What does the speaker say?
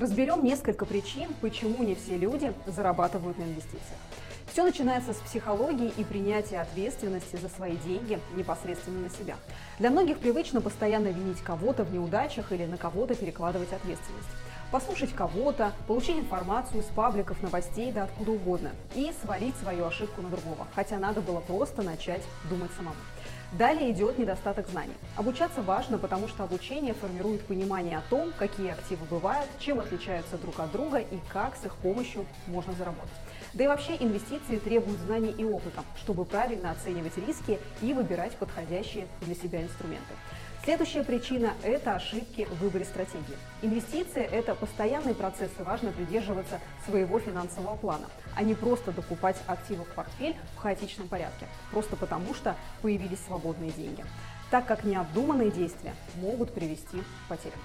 Разберем несколько причин, почему не все люди зарабатывают на инвестициях. Все начинается с психологии и принятия ответственности за свои деньги непосредственно на себя. Для многих привычно постоянно винить кого-то в неудачах или на кого-то перекладывать ответственность. Послушать кого-то, получить информацию из пабликов, новостей, да откуда угодно, и свалить свою ошибку на другого, хотя надо было просто начать думать самому. Далее идет недостаток знаний. Обучаться важно, потому что обучение формирует понимание о том, какие активы бывают, чем отличаются друг от друга и как с их помощью можно заработать. Да и вообще инвестиции требуют знаний и опыта, чтобы правильно оценивать риски и выбирать подходящие для себя инструменты. Следующая причина – это ошибки в выборе стратегии. Инвестиции – это постоянный процесс, и важно придерживаться своего финансового плана, а не просто докупать активы в портфель в хаотичном порядке, просто потому что появились свободные деньги, так как необдуманные действия могут привести к потерям.